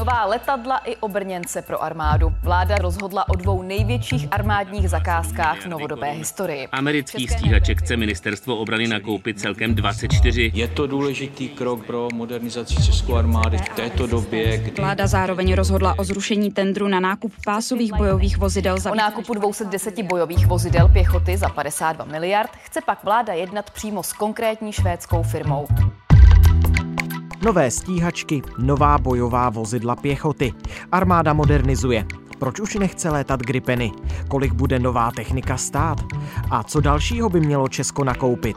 Nová letadla i obrněnce pro armádu. Vláda rozhodla o dvou největších armádních zakázkách v novodobé historii. Americký stíhaček chce ministerstvo obrany nakoupit celkem 24. Je to důležitý krok pro modernizaci české armády v této době, kdy... Vláda zároveň rozhodla o zrušení tendru na nákup pásových bojových vozidel za... O nákupu 210 bojových vozidel pěchoty za 52 miliard chce pak vláda jednat přímo s konkrétní švédskou firmou. Nové stíhačky, nová bojová vozidla pěchoty. Armáda modernizuje. Proč už nechce létat Gripeny? Kolik bude nová technika stát? A co dalšího by mělo Česko nakoupit?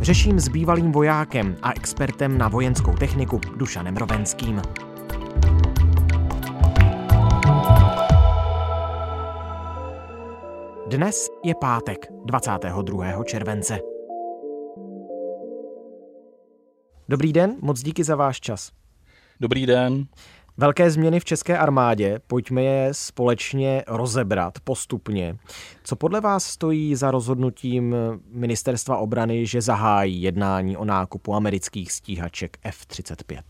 Řeším s bývalým vojákem a expertem na vojenskou techniku Dušanem Rovenským. Dnes je pátek, 22. července. Dobrý den, moc díky za váš čas. Dobrý den. Velké změny v české armádě, pojďme je společně rozebrat postupně. Co podle vás stojí za rozhodnutím ministerstva obrany, že zahájí jednání o nákupu amerických stíhaček F-35?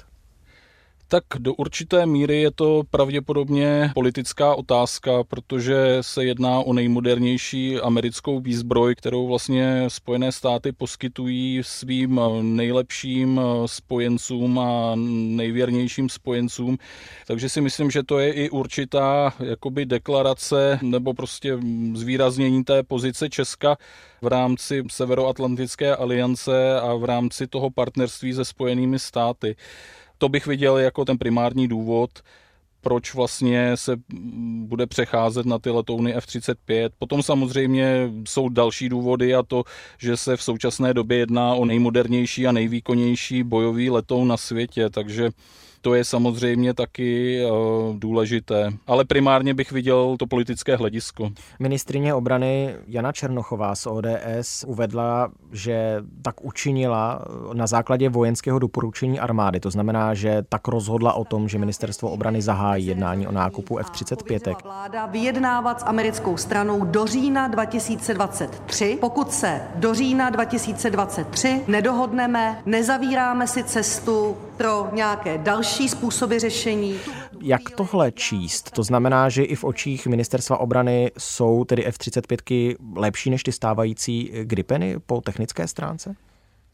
Tak do určité míry je to pravděpodobně politická otázka, protože se jedná o nejmodernější americkou výzbroj, kterou vlastně Spojené státy poskytují svým nejlepším spojencům a nejvěrnějším spojencům. Takže si myslím, že to je i určitá jakoby deklarace nebo prostě zvýraznění té pozice Česka v rámci Severoatlantické aliance a v rámci toho partnerství se Spojenými státy. To bych viděl jako ten primární důvod, proč vlastně se bude přecházet na ty letouny F-35. Potom samozřejmě jsou další důvody a to, že se v současné době jedná o nejmodernější a nejvýkonnější bojový letoun na světě, takže to je samozřejmě taky uh, důležité. Ale primárně bych viděl to politické hledisko. Ministrině obrany Jana Černochová z ODS uvedla, že tak učinila na základě vojenského doporučení armády. To znamená, že tak rozhodla o tom, že ministerstvo obrany zahájí jednání o nákupu F-35. Vláda vyjednávat s americkou stranou do října 2023. Pokud se do října 2023 nedohodneme, nezavíráme si cestu pro nějaké další způsoby řešení. Jak tohle číst? To znamená, že i v očích ministerstva obrany jsou tedy F-35 lepší než ty stávající Gripeny po technické stránce?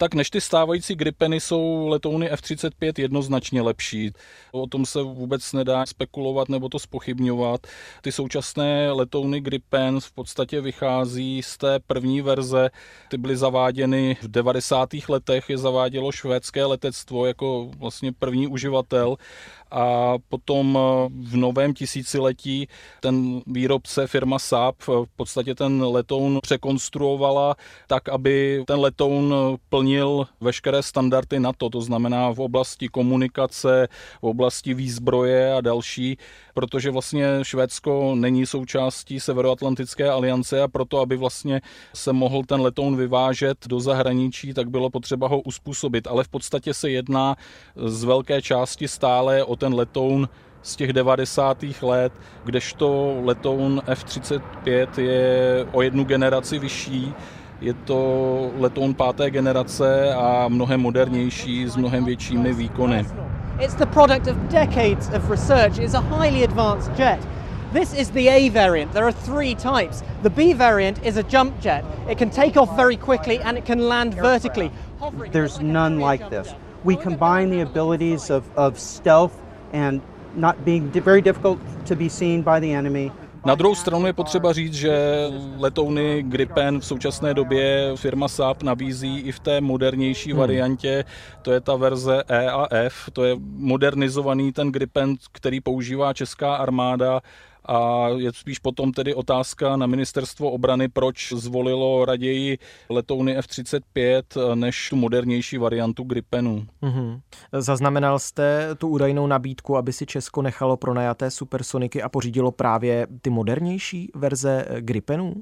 Tak než ty stávající Gripeny jsou letouny F-35 jednoznačně lepší. O tom se vůbec nedá spekulovat nebo to spochybňovat. Ty současné letouny Gripen v podstatě vychází z té první verze. Ty byly zaváděny v 90. letech, je zavádělo švédské letectvo jako vlastně první uživatel a potom eh, v novém tisíciletí ten výrobce firma Saab v podstatě ten letoun překonstruovala tak, aby ten letoun plnil veškeré standardy NATO, to znamená v oblasti komunikace, v oblasti výzbroje a další, protože vlastně Švédsko není součástí Severoatlantické aliance a proto, aby vlastně se mohl ten letoun vyvážet do zahraničí, tak bylo potřeba ho uspůsobit. Ale v podstatě se jedná z velké části stále o ten letoun z těch 90. let, kdežto letoun F-35 je o jednu generaci vyšší, je to letoun páté generace a mnohem modernější s mnohem většími výkony. It's the product of decades of research. It's a highly advanced jet. This is the A variant. There are three types. The B variant is a jump jet. It can take off very quickly and it can land vertically. There's none like this. We combine the abilities of, of stealth and not being very difficult to be seen by the enemy Na druhou stranu je potřeba říct, že letouny Gripen v současné době firma Saab nabízí i v té modernější hmm. variantě, to je ta verze E a F, to je modernizovaný ten Gripen, který používá česká armáda a je spíš potom tedy otázka na ministerstvo obrany, proč zvolilo raději letouny F-35 než tu modernější variantu Gripenu. Mm-hmm. Zaznamenal jste tu údajnou nabídku, aby si Česko nechalo pronajaté supersoniky a pořídilo právě ty modernější verze Gripenů?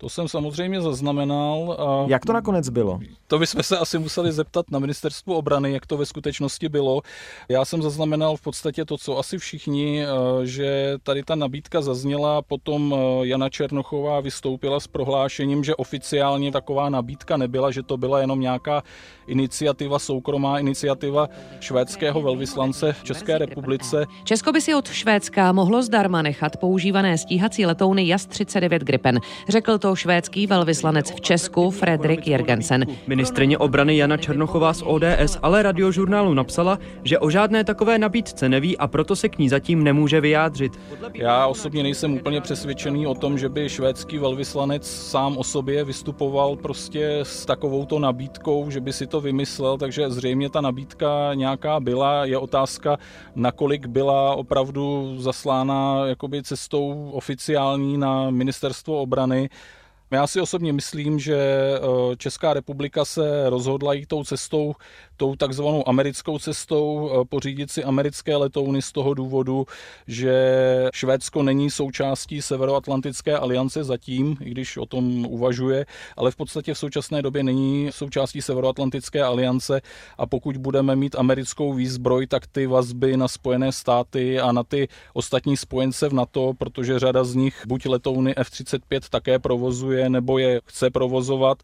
To jsem samozřejmě zaznamenal. A Jak to nakonec bylo? To bychom se asi museli zeptat na ministerstvu obrany, jak to ve skutečnosti bylo. Já jsem zaznamenal v podstatě to, co asi všichni, eh, že tady ta nabídka zazněla, potom eh, Jana Černochová vystoupila s prohlášením, že oficiálně taková nabídka nebyla, že to byla jenom nějaká iniciativa, soukromá iniciativa švédského velvyslance v České republice. Česko by si od Švédska mohlo zdarma nechat používané stíhací letouny JAS-39 Gripen. Řekl to švédský velvyslanec v Česku Fredrik Jergensen. Ministrině obrany Jana Černochová z ODS ale radiožurnálu napsala, že o žádné takové nabídce neví a proto se k ní zatím nemůže vyjádřit. Já osobně nejsem úplně přesvědčený o tom, že by švédský velvyslanec sám o sobě vystupoval prostě s takovouto nabídkou, že by si to vymyslel, takže zřejmě ta nabídka nějaká byla. Je otázka, nakolik byla opravdu zaslána jakoby cestou oficiální na ministerstvo obrany. Já si osobně myslím, že eh, Česká republika se rozhodla jít tou cestou, tou takzvanou americkou cestou, eh, pořídit si americké letouny z toho důvodu, že Švédsko není součástí Severoatlantické aliance zatím, i když o tom uvažuje, ale v podstatě v současné době není součástí Severoatlantické aliance. A pokud budeme mít americkou výzbroj, tak ty vazby na Spojené státy a na ty ostatní spojence v NATO, protože řada z nich buď letouny F-35 také provozuje, nebo je chce provozovat,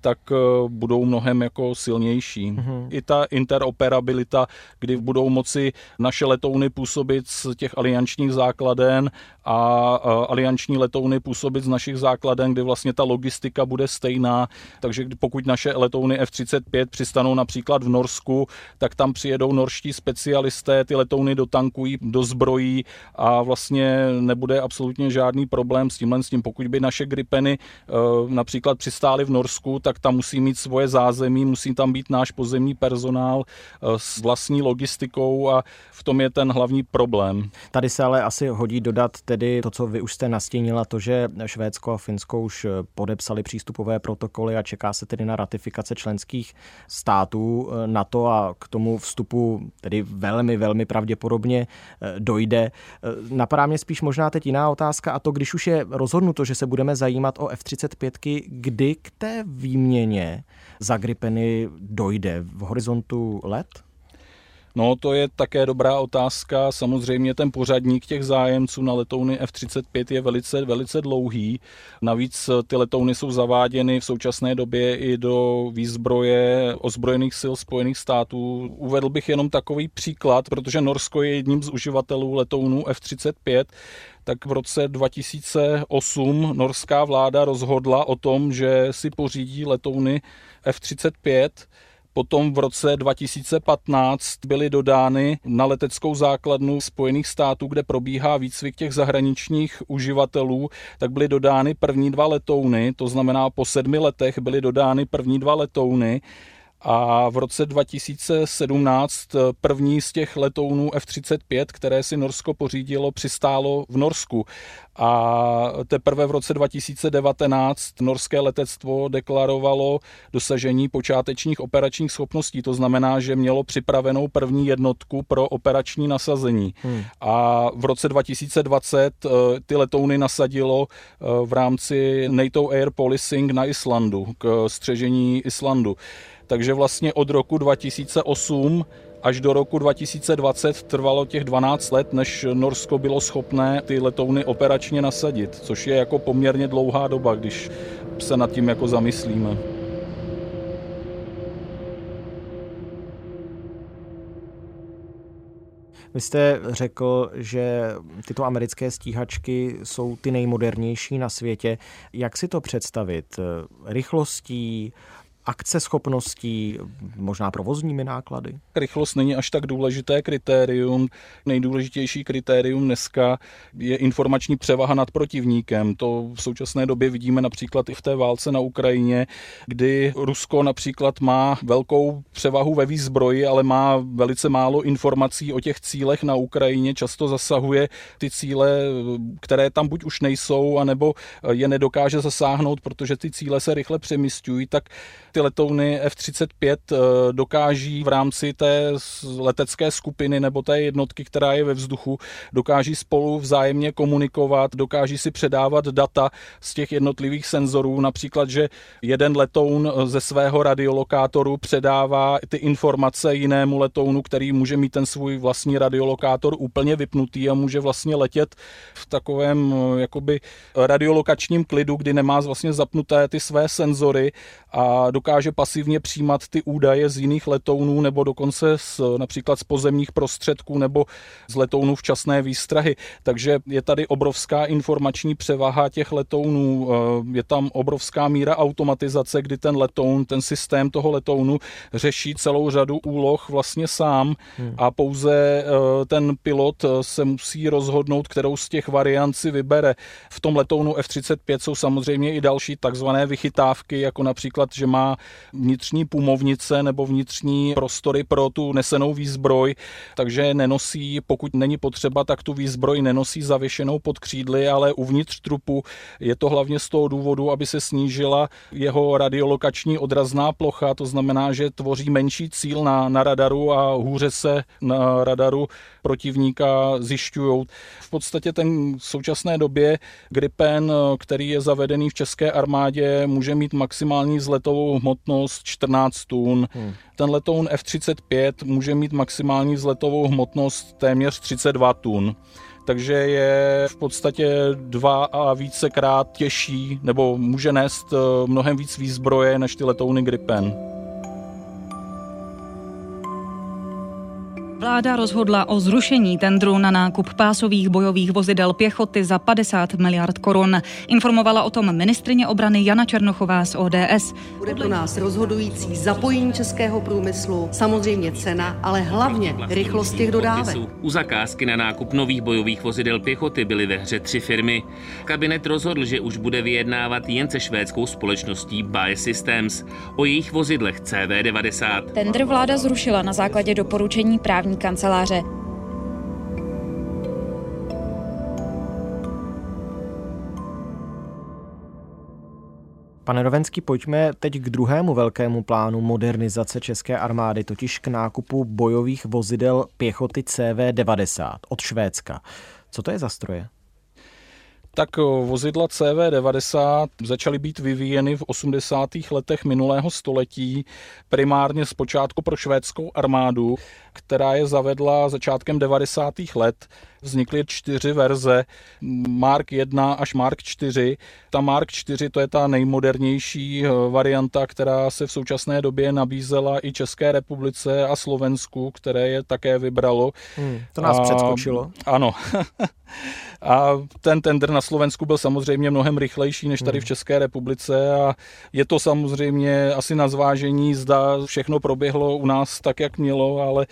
tak eh, budou mnohem jako silnější. Mm-hmm. I ta interoperabilita, kdy budou moci naše letouny působit z těch aliančních základen a alianční letouny působit z našich základen, kdy vlastně ta logistika bude stejná, takže pokud naše letouny F-35 přistanou například v Norsku, tak tam přijedou norští specialisté, ty letouny dotankují, dozbrojí a vlastně nebude absolutně žádný problém s tímhle s tím. Pokud by naše Gripeny eh, například přistály v Norsku, tak tam musí mít svoje zázemí, musí tam být náš pozemní personál eh, s vlastní logistikou a v tom je ten hlavní problém. Tady se ale asi hodí dodat tedy to, co vy už jste nastínila, to, že Švédsko a Finsko už podepsali přístupové protokoly a čeká se tedy na ratifikace členských států eh, na to a k tomu vstupu tedy velmi, velmi pravděpodobně eh, dojde. Napadá mě spíš možná teď jiná otázka a to, když už je rozhodnuto, že se budeme zajímat o F-35, kdy k té výměně za Gripeny dojde v horizontu let? No, to je také dobrá otázka. Samozřejmě ten pořadník těch zájemců na letouny F-35 je velice, velice dlouhý. Navíc ty letouny jsou zaváděny v současné době i do výzbroje ozbrojených sil Spojených států. Uvedl bych jenom takový příklad, protože Norsko je jedním z uživatelů letounů F-35 tak v roce 2008 norská vláda rozhodla o tom, že si pořídí letouny F-35 Potom v roce 2015 byly dodány na leteckou základnu Spojených států, kde probíhá výcvik těch zahraničních uživatelů, tak byly dodány první dva letouny, to znamená po sedmi letech byly dodány první dva letouny a v roce 2017 eh, první z těch letounů F-35, které si Norsko pořídilo, přistálo v Norsku. A teprve v roce 2019 norské letectvo deklarovalo dosažení počátečních operačních schopností. To znamená, že mělo připravenou první jednotku pro operační nasazení. Hmm. A v roce 2020 eh, ty letouny nasadilo eh, v rámci NATO Air Policing na Islandu, k střežení Islandu. Takže vlastně od roku 2008 až do roku 2020 trvalo těch 12 let, než Norsko bylo schopné ty letouny operačně nasadit, což je jako poměrně dlouhá doba, když se nad tím jako zamyslíme. Vy jste řekl, že tyto americké stíhačky jsou ty nejmodernější na světě. Jak si to představit? Rychlostí, akceschopností, možná provozními náklady? Rychlost není až tak důležité kritérium. Nejdůležitější kritérium dneska je informační převaha nad protivníkem. To v současné době vidíme například i v té válce na Ukrajině, kdy Rusko například má velkou převahu ve výzbroji, ale má velice málo informací o těch cílech na Ukrajině. Často zasahuje ty cíle, které tam buď už nejsou, anebo je nedokáže zasáhnout, protože ty cíle se rychle přemysťují, tak ty letouny F-35 eh, dokáží v rámci té letecké skupiny nebo té jednotky, která je ve vzduchu, dokáží spolu vzájemně komunikovat, dokáží si předávat data z těch jednotlivých senzorů, například, že jeden letoun ze svého radiolokátoru předává ty informace jinému letounu, který může mít ten svůj vlastní radiolokátor úplně vypnutý a může vlastně letět v takovém jakoby radiolokačním klidu, kdy nemá vlastně zapnuté ty své senzory a dokáže pasivně přijímat ty údaje z jiných letounů nebo dokonce z, například z pozemních prostředků nebo z letounů včasné výstrahy. Takže je tady obrovská informační převaha těch letounů, je tam obrovská míra automatizace, kdy ten letoun, ten systém toho letounu řeší celou řadu úloh vlastně sám hmm. a pouze eh, ten pilot eh, se musí rozhodnout, kterou z těch variant si vybere. V tom letounu F-35 jsou samozřejmě i další takzvané vychytávky, jako například, že má vnitřní pumovnice nebo vnitřní prostory pro tu nesenou výzbroj, takže nenosí, pokud není potřeba, tak tu výzbroj nenosí zavěšenou pod křídly, ale uvnitř trupu je to hlavně z toho důvodu, aby se snížila jeho radiolokační odrazná plocha, to znamená, že tvoří menší cíl na, na radaru a hůře se na radaru protivníka zjišťují. V podstatě ten v současné době Gripen, který je zavedený v české armádě, může mít maximální vzletovou hmotnost 14 tun. Hmm. Ten letoun F-35 může mít maximální vzletovou hmotnost téměř 32 tun takže je v podstatě dva a vícekrát těžší, nebo může nést eh, mnohem víc výzbroje než ty letouny Gripen. Vláda rozhodla o zrušení tendru na nákup pásových bojových vozidel pěchoty za 50 miliard korun. Informovala o tom ministrině obrany Jana Černochová z ODS. Bude pro nás rozhodující zapojení českého průmyslu, samozřejmě cena, ale hlavně rychlost těch dodávek. U zakázky na nákup nových bojových vozidel pěchoty byly ve hře tři firmy. Kabinet rozhodl, že už bude vyjednávat jen se švédskou společností Bae Systems o jejich vozidlech CV90. Tendr vláda zrušila na základě doporučení právní kanceláře. Pane Rovenský, pojďme teď k druhému velkému plánu modernizace české armády, totiž k nákupu bojových vozidel pěchoty CV-90 od Švédska. Co to je za stroje? Tak vozidla CV90 začaly být vyvíjeny v 80. letech minulého století, primárně zpočátku pro švédskou armádu, která je zavedla začátkem 90. let. Vznikly čtyři verze, Mark 1 až Mark 4. Ta Mark 4 to je ta nejmodernější eh, varianta, která se v současné době nabízela i České republice a Slovensku, které je také vybralo. Hmm, to nás a, předskočilo. Ano. A ten tender na Slovensku byl samozřejmě mnohem rychlejší než tady v hmm. České republice a je to samozřejmě asi na zvážení, zda všechno proběhlo u nás tak, jak mělo, ale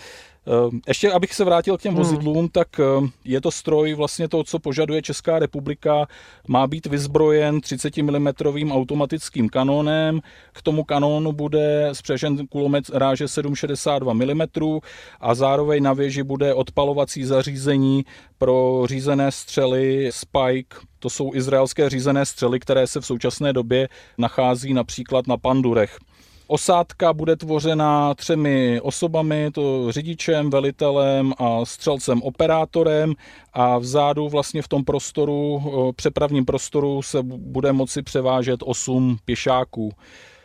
ještě abych se vrátil k těm hmm. vozidlům, tak ehm, je to stroj vlastně to, co požaduje Česká republika. Má být vyzbrojen 30 mm automatickým kanónem. K tomu kanónu bude spřežen kulomet ráže 7,62 mm a zároveň na věži bude odpalovací zařízení pro řízené střely Spike. To jsou izraelské řízené střely, které se v současné době nachází například na Pandurech. Osádka bude tvořena třemi osobami, to řidičem, velitelem a střelcem operátorem a vzadu vlastně v tom prostoru, přepravním prostoru se bude moci převážet 8 pěšáků.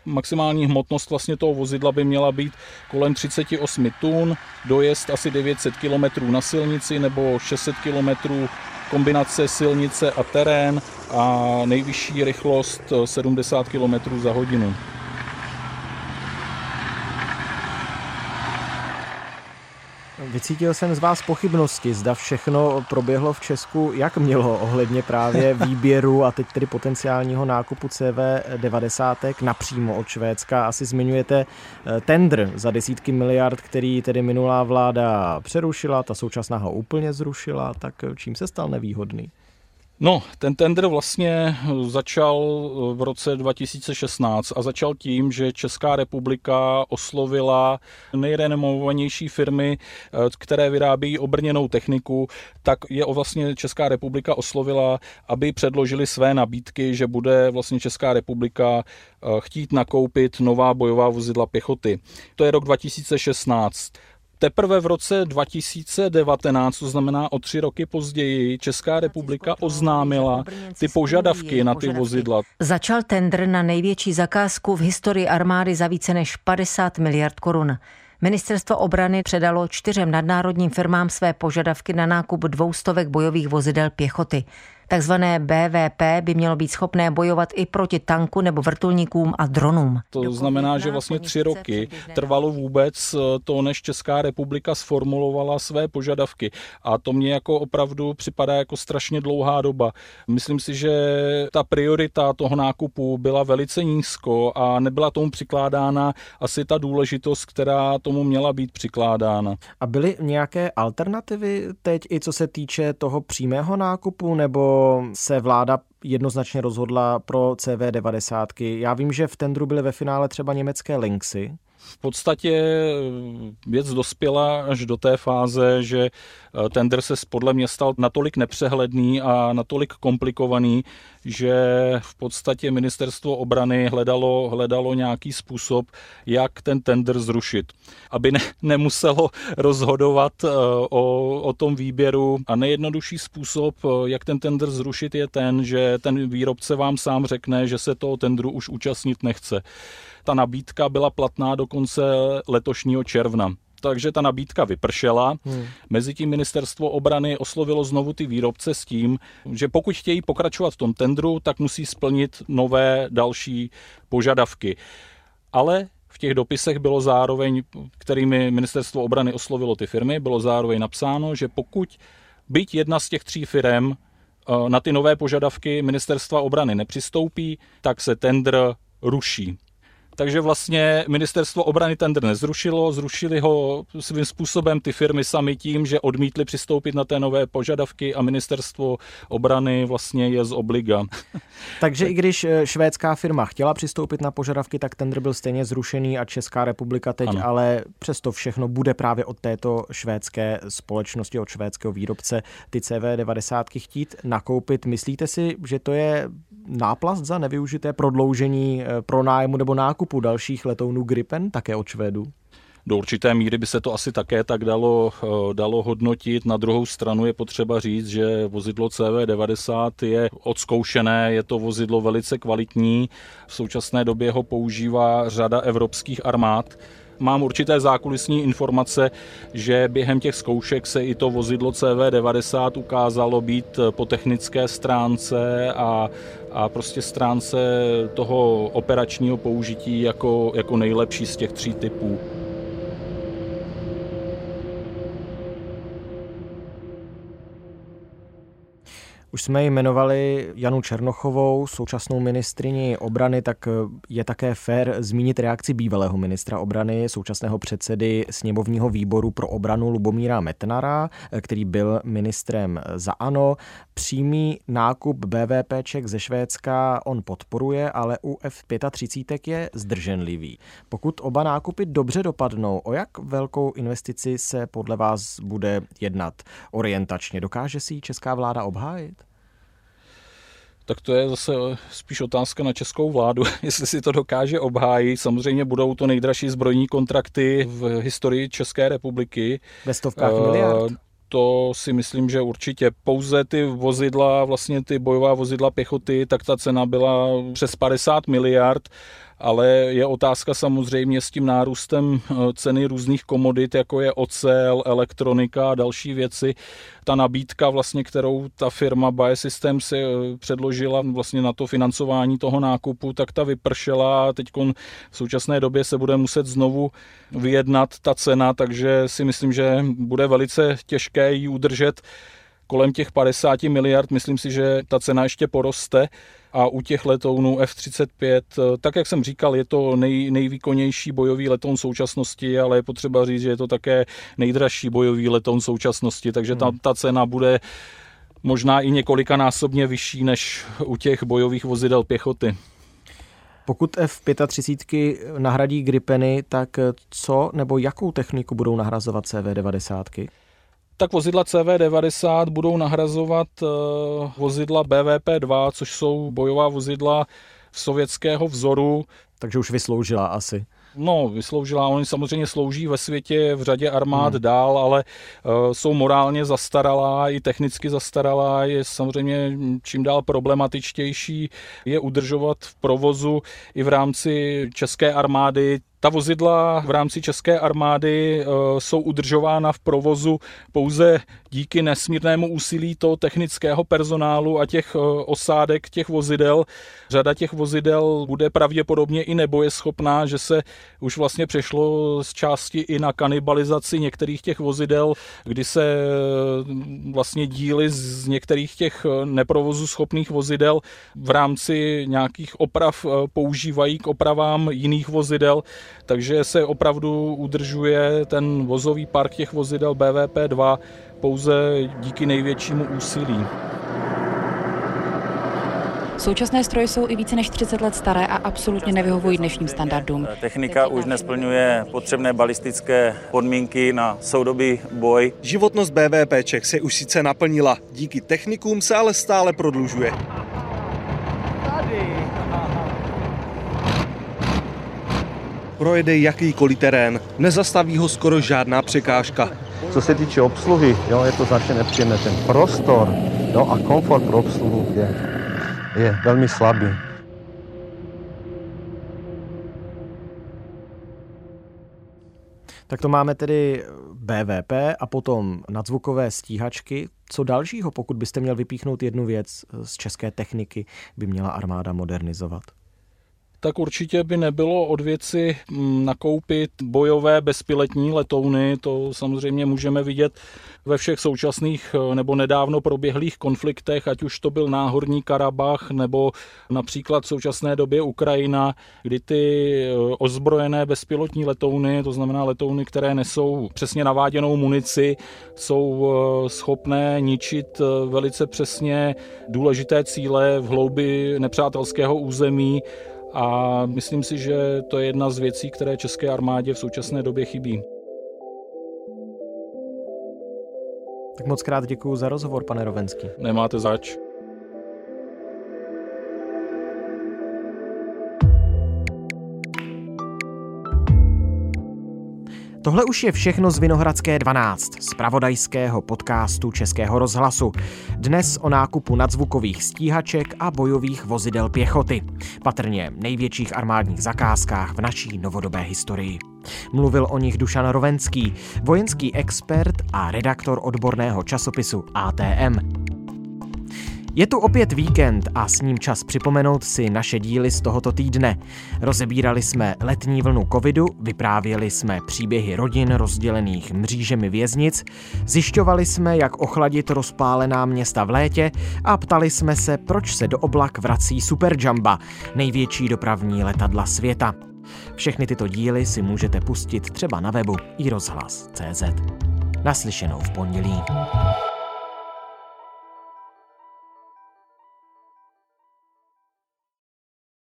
Maximální hmotnost vlastně toho vozidla by měla být kolem 38 tun, dojezd asi 900 km na silnici nebo 600 km kombinace silnice a terén a nejvyšší rychlost 70 km za hodinu. Vycítil jsem z vás pochybnosti, zda všechno proběhlo v Česku, jak mělo ohledně právě výběru a teď tedy potenciálního nákupu CV90 napřímo od Švédska. Asi zmiňujete eh, tender za desítky miliard, který tedy minulá vláda přerušila, ta současná ho úplně zrušila, tak čím se stal nevýhodný? No, ten tender vlastně začal v roce 2016 a začal tím, že Česká republika oslovila nejrenomovanější firmy, které vyrábějí obrněnou techniku, tak je vlastně Česká republika oslovila, aby předložili své nabídky, že bude vlastně Česká republika eh, chtít nakoupit nová bojová vozidla pěchoty. To je rok 2016. Teprve v roce 2019, to znamená o tři roky později, Česká republika oznámila ty požadavky na ty vozidla. Začal tender na největší zakázku v historii armády za více než 50 miliard korun. Ministerstvo obrany předalo čtyřem nadnárodním firmám své požadavky na nákup dvoustovek bojových vozidel pěchoty. Takzvané BVP by mělo být schopné bojovat i proti tanku nebo vrtulníkům a dronům. To znamená, že vlastně tři roky trvalo vůbec eh, to, než Česká republika sformulovala své požadavky. A to mě jako opravdu připadá jako strašně dlouhá doba. Myslím si, že ta priorita toho nákupu byla velice nízko a nebyla tomu přikládána asi ta důležitost, která tomu měla být přikládána. A byly nějaké alternativy teď i co se týče toho přímého nákupu nebo se vláda jednoznačně rozhodla pro CV90. Já vím, že v tendru byly ve finále třeba německé Lynxy. V podstatě věc dospěla až do té fáze, že eh, tender se podle mě stal natolik nepřehledný a natolik komplikovaný, že v podstatě ministerstvo obrany hledalo, hledalo nějaký způsob, jak ten tender zrušit, aby ne, nemuselo rozhodovat eh, o, o tom výběru. A nejjednodušší způsob, jak ten tender zrušit, je ten, že ten výrobce vám sám řekne, že se toho tendru už účastnit nechce. Ta nabídka byla platná do konce letošního června takže ta nabídka vypršela. Hmm. Mezitím ministerstvo obrany oslovilo znovu ty výrobce s tím, že pokud chtějí pokračovat v tom tendru, tak musí splnit nové další požadavky. Ale v těch dopisech bylo zároveň, kterými ministerstvo obrany oslovilo ty firmy, bylo zároveň napsáno, že pokud byť jedna z těch tří firm eh, na ty nové požadavky ministerstva obrany nepřistoupí, tak se tender ruší takže vlastně ministerstvo obrany tender nezrušilo, zrušili ho svým způsobem ty firmy sami tím, že odmítli přistoupit na té nové požadavky a ministerstvo obrany vlastně je z obliga. Takže i když eh, švédská firma chtěla přistoupit na požadavky, tak tender byl stejně zrušený a Česká republika teď ano. ale přesto všechno bude právě od této švédské společnosti, od švédského výrobce ty CV90 chtít nakoupit. Myslíte si, že to je náplast za nevyužité prodloužení eh, pronájmu nebo nákupu dalších letounů Gripen také od Švédů? Do určité míry by se to asi také tak dalo, eh, dalo hodnotit. Na druhou stranu je potřeba říct, že vozidlo CV90 je odzkoušené, je to vozidlo velice kvalitní. V současné době ho používá řada evropských armád mám určité zákulisní informace, že během těch zkoušek se i to vozidlo CV90 ukázalo být po technické stránce a, a prostě stránce toho operačního použití jako, jako nejlepší z těch tří typů. Už jsme jmenovali Janu Černochovou, současnou ministrini obrany, tak je také fér zmínit reakci bývalého ministra obrany, současného předsedy sněmovního výboru pro obranu Lubomíra Metnara, který byl ministrem za ANO. Přímý nákup BVPček ze Švédska on podporuje, ale u F-35 je zdrženlivý. Pokud oba nákupy dobře dopadnou, o jak velkou investici se podle vás bude jednat orientačně? Dokáže si ji česká vláda obhájit? Tak to je zase spíš otázka na českou vládu, jestli si to dokáže obhájit. Samozřejmě budou to nejdražší zbrojní kontrakty v historii České republiky. Ve stovkách uh, miliard to si myslím, že určitě pouze ty vozidla, vlastně ty bojová vozidla pěchoty, tak ta cena byla přes 50 miliard ale je otázka samozřejmě s tím nárůstem eh, ceny různých komodit, jako je ocel, elektronika a další věci. Ta nabídka, vlastně, kterou ta firma Biosystems si eh, předložila vlastně na to financování toho nákupu, tak ta vypršela a teď v současné době se bude muset znovu vyjednat ta cena, takže si myslím, že bude velice těžké ji udržet kolem těch 50 miliard. Myslím si, že ta cena ještě poroste a u těch letounů F-35, eh, tak jak jsem říkal, je to nej, nejvýkonnější bojový letoun současnosti, ale je potřeba říct, že je to také nejdražší bojový letoun současnosti, takže ta, hmm. ta cena bude možná i několikanásobně vyšší než u těch bojových vozidel pěchoty. Pokud F-35 nahradí Gripeny, tak co nebo jakou techniku budou nahrazovat CV-90? Tak vozidla CV-90 budou nahrazovat eh, vozidla BVP-2, což jsou bojová vozidla sovětského vzoru. Takže už vysloužila asi. No, vysloužila. Oni samozřejmě slouží ve světě v řadě armád hmm. dál, ale uh, jsou morálně zastaralá, i technicky zastaralá, je samozřejmě čím dál problematičtější je udržovat v provozu i v rámci české armády ta vozidla v rámci české armády eh, jsou udržována v provozu pouze díky nesmírnému úsilí toho technického personálu a těch eh, osádek těch vozidel. Řada těch vozidel bude pravděpodobně i nebojeschopná, že se už vlastně přešlo z části i na kanibalizaci některých těch vozidel, kdy se eh, vlastně díly z některých těch neprovozu schopných vozidel v rámci nějakých oprav používají k opravám jiných vozidel takže se opravdu udržuje ten vozový park těch vozidel BVP2 pouze díky největšímu úsilí. Současné stroje jsou i více než 30 let staré a absolutně nevyhovují dnešním standardům. Technika už nesplňuje potřebné balistické podmínky na soudobý boj. Životnost BVPček se už sice naplnila, díky technikům se ale stále prodlužuje. Projede jakýkoliv terén, nezastaví ho skoro žádná překážka. Co se týče obsluhy, jo, je to značně nepříjemné. Ten prostor jo, a komfort pro obsluhu je, je velmi slabý. Tak to máme tedy BVP a potom nadzvukové stíhačky. Co dalšího, pokud byste měl vypíchnout jednu věc z české techniky, by měla armáda modernizovat? Tak určitě by nebylo od věci mm, nakoupit bojové bezpiletní letouny. To samozřejmě můžeme vidět ve všech současných eh, nebo nedávno proběhlých konfliktech, ať už to byl náhorní Karabach nebo například v současné době Ukrajina, kdy ty eh, ozbrojené bezpilotní letouny, to znamená letouny, které nesou přesně naváděnou munici, jsou eh, schopné ničit velice přesně důležité cíle v hloubi nepřátelského území a myslím si, že to je jedna z věcí, které české armádě v současné době chybí. Tak moc krát děkuji za rozhovor, pane Rovenský. Nemáte zač. Tohle už je všechno z Vinohradské 12, z pravodajského podcastu Českého rozhlasu. Dnes o nákupu nadzvukových stíhaček a bojových vozidel pěchoty. Patrně největších armádních zakázkách v naší novodobé historii. Mluvil o nich Dušan Rovenský, vojenský expert a redaktor odborného časopisu ATM. Je tu opět víkend a s ním čas připomenout si naše díly z tohoto týdne. Rozebírali jsme letní vlnu covidu, vyprávěli jsme příběhy rodin rozdělených mřížemi věznic, zjišťovali jsme, jak ochladit rozpálená města v létě a ptali jsme se, proč se do oblak vrací Superjumba, největší dopravní letadla světa. Všechny tyto díly si můžete pustit třeba na webu i rozhlas.cz. Naslyšenou v pondělí.